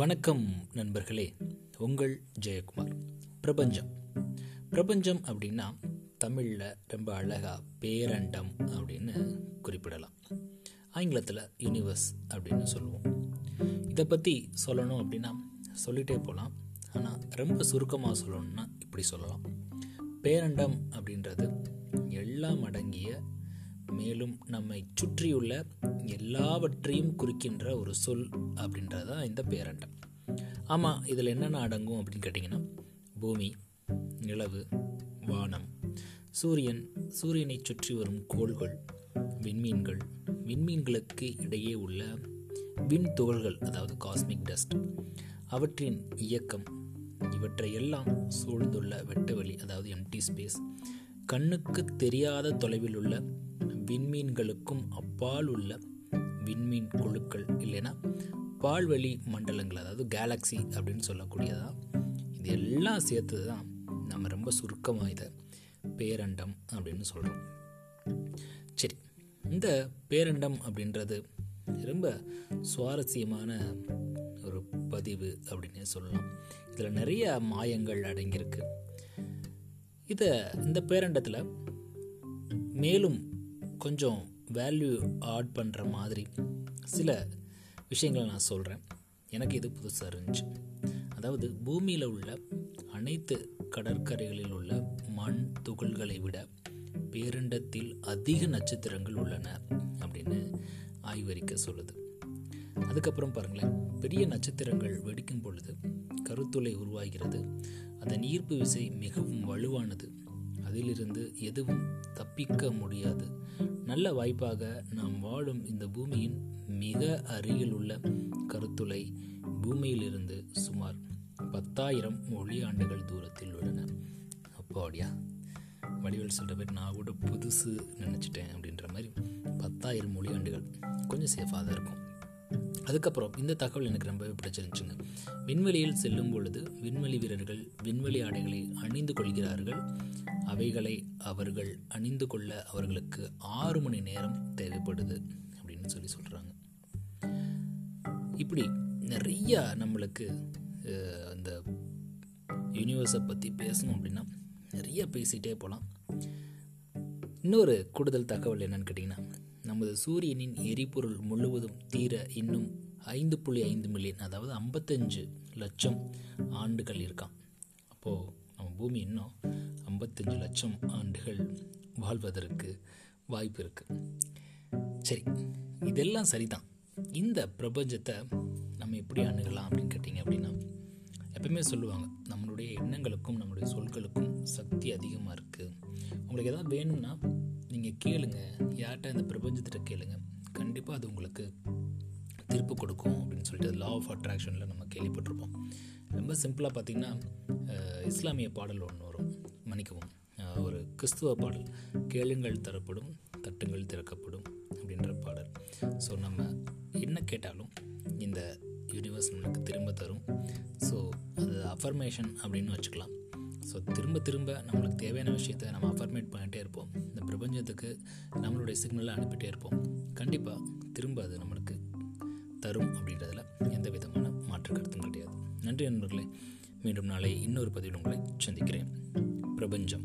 வணக்கம் நண்பர்களே. உங்கள் ஜெயக்குமார். பிரபஞ்சம். பிரபஞ்சம் அப்படின்னா தமிழில் ரொம்ப அழகாக பேரண்டம் அப்படின்னு குறிப்பிடலாம். ஆங்கிலத்தில் யூனிவர்ஸ் அப்படின்னு சொல்லுவோம். இதை பற்றி சொல்லணும் அப்படின்னா சொல்லிகிட்டே போகலாம் ஆனால் ரொம்ப சுருக்கமாக சொல்லணும்னா இப்படி சொல்லலாம். பேரண்டம் அப்படின்றது எல்லாம் அடங்கிய மேலும் நம்மை சுற்றியுள்ள எல்லாவற்றையும் குறிக்கின்ற ஒரு சொல் அப்படின்றது தான் இந்த பேரண்டம். ஆமாம் இதில் என்னென்ன அடங்கும் அப்படின்னு கேட்டிங்கன்னா பூமி நிலவு வானம் சூரியன் சூரியனை சுற்றி வரும் கோள்கள் விண்மீன்கள் விண்மீன்களுக்கு இடையே உள்ள விண் துகள்கள் அதாவது காஸ்மிக் டஸ்ட் அவற்றின் இயக்கம் இவற்றையெல்லாம் சூழ்ந்துள்ள வெட்டவெளி அதாவது எம்டி ஸ்பேஸ் கண்ணுக்கு தெரியாத தொலைவில் உள்ள விண்மீன்களுக்கும் அப்பால் உள்ள விண்மீன் குழுக்கள் இல்லைன்னா பால்வெளி மண்டலங்கள் அதாவது கேலக்ஸி அப்படின்னு சொல்லக்கூடியதா? இது எல்லாம் சேர்த்தது தான் நம்ம ரொம்ப சுருக்கமாக இதை பேரண்டம் அப்படின்னு சொல்கிறோம் சரி இந்த பேரண்டம் அப்படின்றது ரொம்ப சுவாரஸ்யமான ஒரு பதிவு அப்படின்னே சொல்லலாம். இதில் நிறைய மாயங்கள் அடங்கியிருக்கு. இதை இந்த பேரண்டத்தில் மேலும் கொஞ்சம் வேல்யூ ஆட் பண்ணுற மாதிரி சில விஷயங்களை நான் சொல்கிறேன் எனக்கு இது புதுசாக இருந்துச்சு. அதாவது பூமியில் உள்ள அனைத்து கடற்கரைகளில் உள்ள மண் துகள்களை விட பேரண்டத்தில் அதிக நட்சத்திரங்கள் உள்ளன அப்படின்னு ஆய்வறிக்கை சொல்லுது. அதுக்கப்புறம் பாருங்களேன் பெரிய நட்சத்திரங்கள் வெடிக்கும் பொழுது கருத்துளை உருவாகிறது. அதன் ஈர்ப்பு விசை மிகவும் வலுவானது. அதிலிருந்து எதுவும் தப்பிக்க முடியாது. நல்ல வாய்ப்பாக நாம் வாழும் இந்த பூமியின் மிக அருகில் உள்ள கருத்துளை பூமியிலிருந்து சுமார் பத்தாயிரம் ஒளியாண்டுகள் தூரத்தில் உள்ளன. அப்பாடியா? வடிவேல் சொல்கிற பேர் நான் கூட புதுசு நினச்சிட்டேன் அப்படின்ற மாதிரி பத்தாயிரம் ஒளியாண்டுகள். கொஞ்சம் சேஃபாக தான் இருக்கும். அதுக்கப்புறம் இந்த தகவல் எனக்கு ரொம்பவே பிடிச்சிருந்துச்சுங்க விண்வெளியில் செல்லும் பொழுது விண்வெளி வீரர்கள் விண்வெளி ஆடைகளை அணிந்து கொள்கிறார்கள். அவைகளை அவர்கள் அணிந்து கொள்ள அவர்களுக்கு ஆறு மணி நேரம் தேவைப்படுது அப்படின்னு சொல்லி சொல்கிறாங்க இப்படி நிறைய நம்மளுக்கு அந்த யூனிவர்ஸை பற்றி பேசணும் அப்படின்னா நிறைய பேசிகிட்டே போகலாம் இன்னொரு கூடுதல் தகவல் என்னன்னு கேட்டிங்கன்னா நமது சூரியனின் எரிபொருள் முழுவதும் தீர இன்னும் ஐந்து புள்ளி ஐந்து மில்லியன் அதாவது ஐம்பத்தஞ்சு லட்சம் ஆண்டுகள் இருக்கான் அப்போது நம்ம பூமி இன்னும் ஐம்பத்தஞ்சு லட்சம் ஆண்டுகள் வாழ்வதற்கு வாய்ப்பு இருக்குது சரி இதெல்லாம் சரிதான். இந்த பிரபஞ்சத்தை நம்ம எப்படி அணுகலாம் அப்படின்னு கேட்டிங்க அப்படின்னா எப்பவுமே சொல்லுவாங்க நம்மளுடைய எண்ணங்களுக்கும் நம்மளுடைய சொல்களுக்கும் சக்தி அதிகமாக இருக்குது உங்களுக்கு எதாவது வேணும்னா நீங்கள் கேளுங்க. யார்கிட்ட இந்த பிரபஞ்சத்திட்ட கேளுங்க. கண்டிப்பாக அது உங்களுக்கு திருப்பு கொடுக்கும் அப்படின்னு சொல்லிட்டு லா ஆஃப் அட்ராக்ஷனில் நம்ம கேள்விப்பட்டிருப்போம். ரொம்ப சிம்பிளாக பார்த்திங்கன்னா இஸ்லாமிய பாடல் ஒன்று வரும். மன்னிக்கவும். ஒரு கிறிஸ்துவ பாடல். கேளுங்கள் தரப்படும் தட்டுங்கள் திறக்கப்படும் அப்படின்ற பாடல். ஸோ நம்ம என்ன கேட்டாலும் இந்த யூனிவர்ஸ் நமக்கு திரும்ப தரும். ஸோ அது அஃபர்மேஷன் அப்படின்னு வச்சுக்கலாம். ஸோ திரும்ப திரும்ப நம்மளுக்கு தேவையான விஷயத்தை நம்ம அஃபர்மேட் பண்ணிகிட்டே இருப்போம். இந்த பிரபஞ்சத்துக்கு நம்மளுடைய சிக்னலை அனுப்பிட்டே இருப்போம். கண்டிப்பாக திரும்ப அது நம்மளுக்கு தரும் அப்படின்றதில் எந்த விதமான மாற்று கருத்தும் கிடையாது. நன்றி நண்பர்களே. மீண்டும் நாளை இன்னொரு பதிவில் உங்களை சந்திக்கிறேன். பிரபஞ்சம்.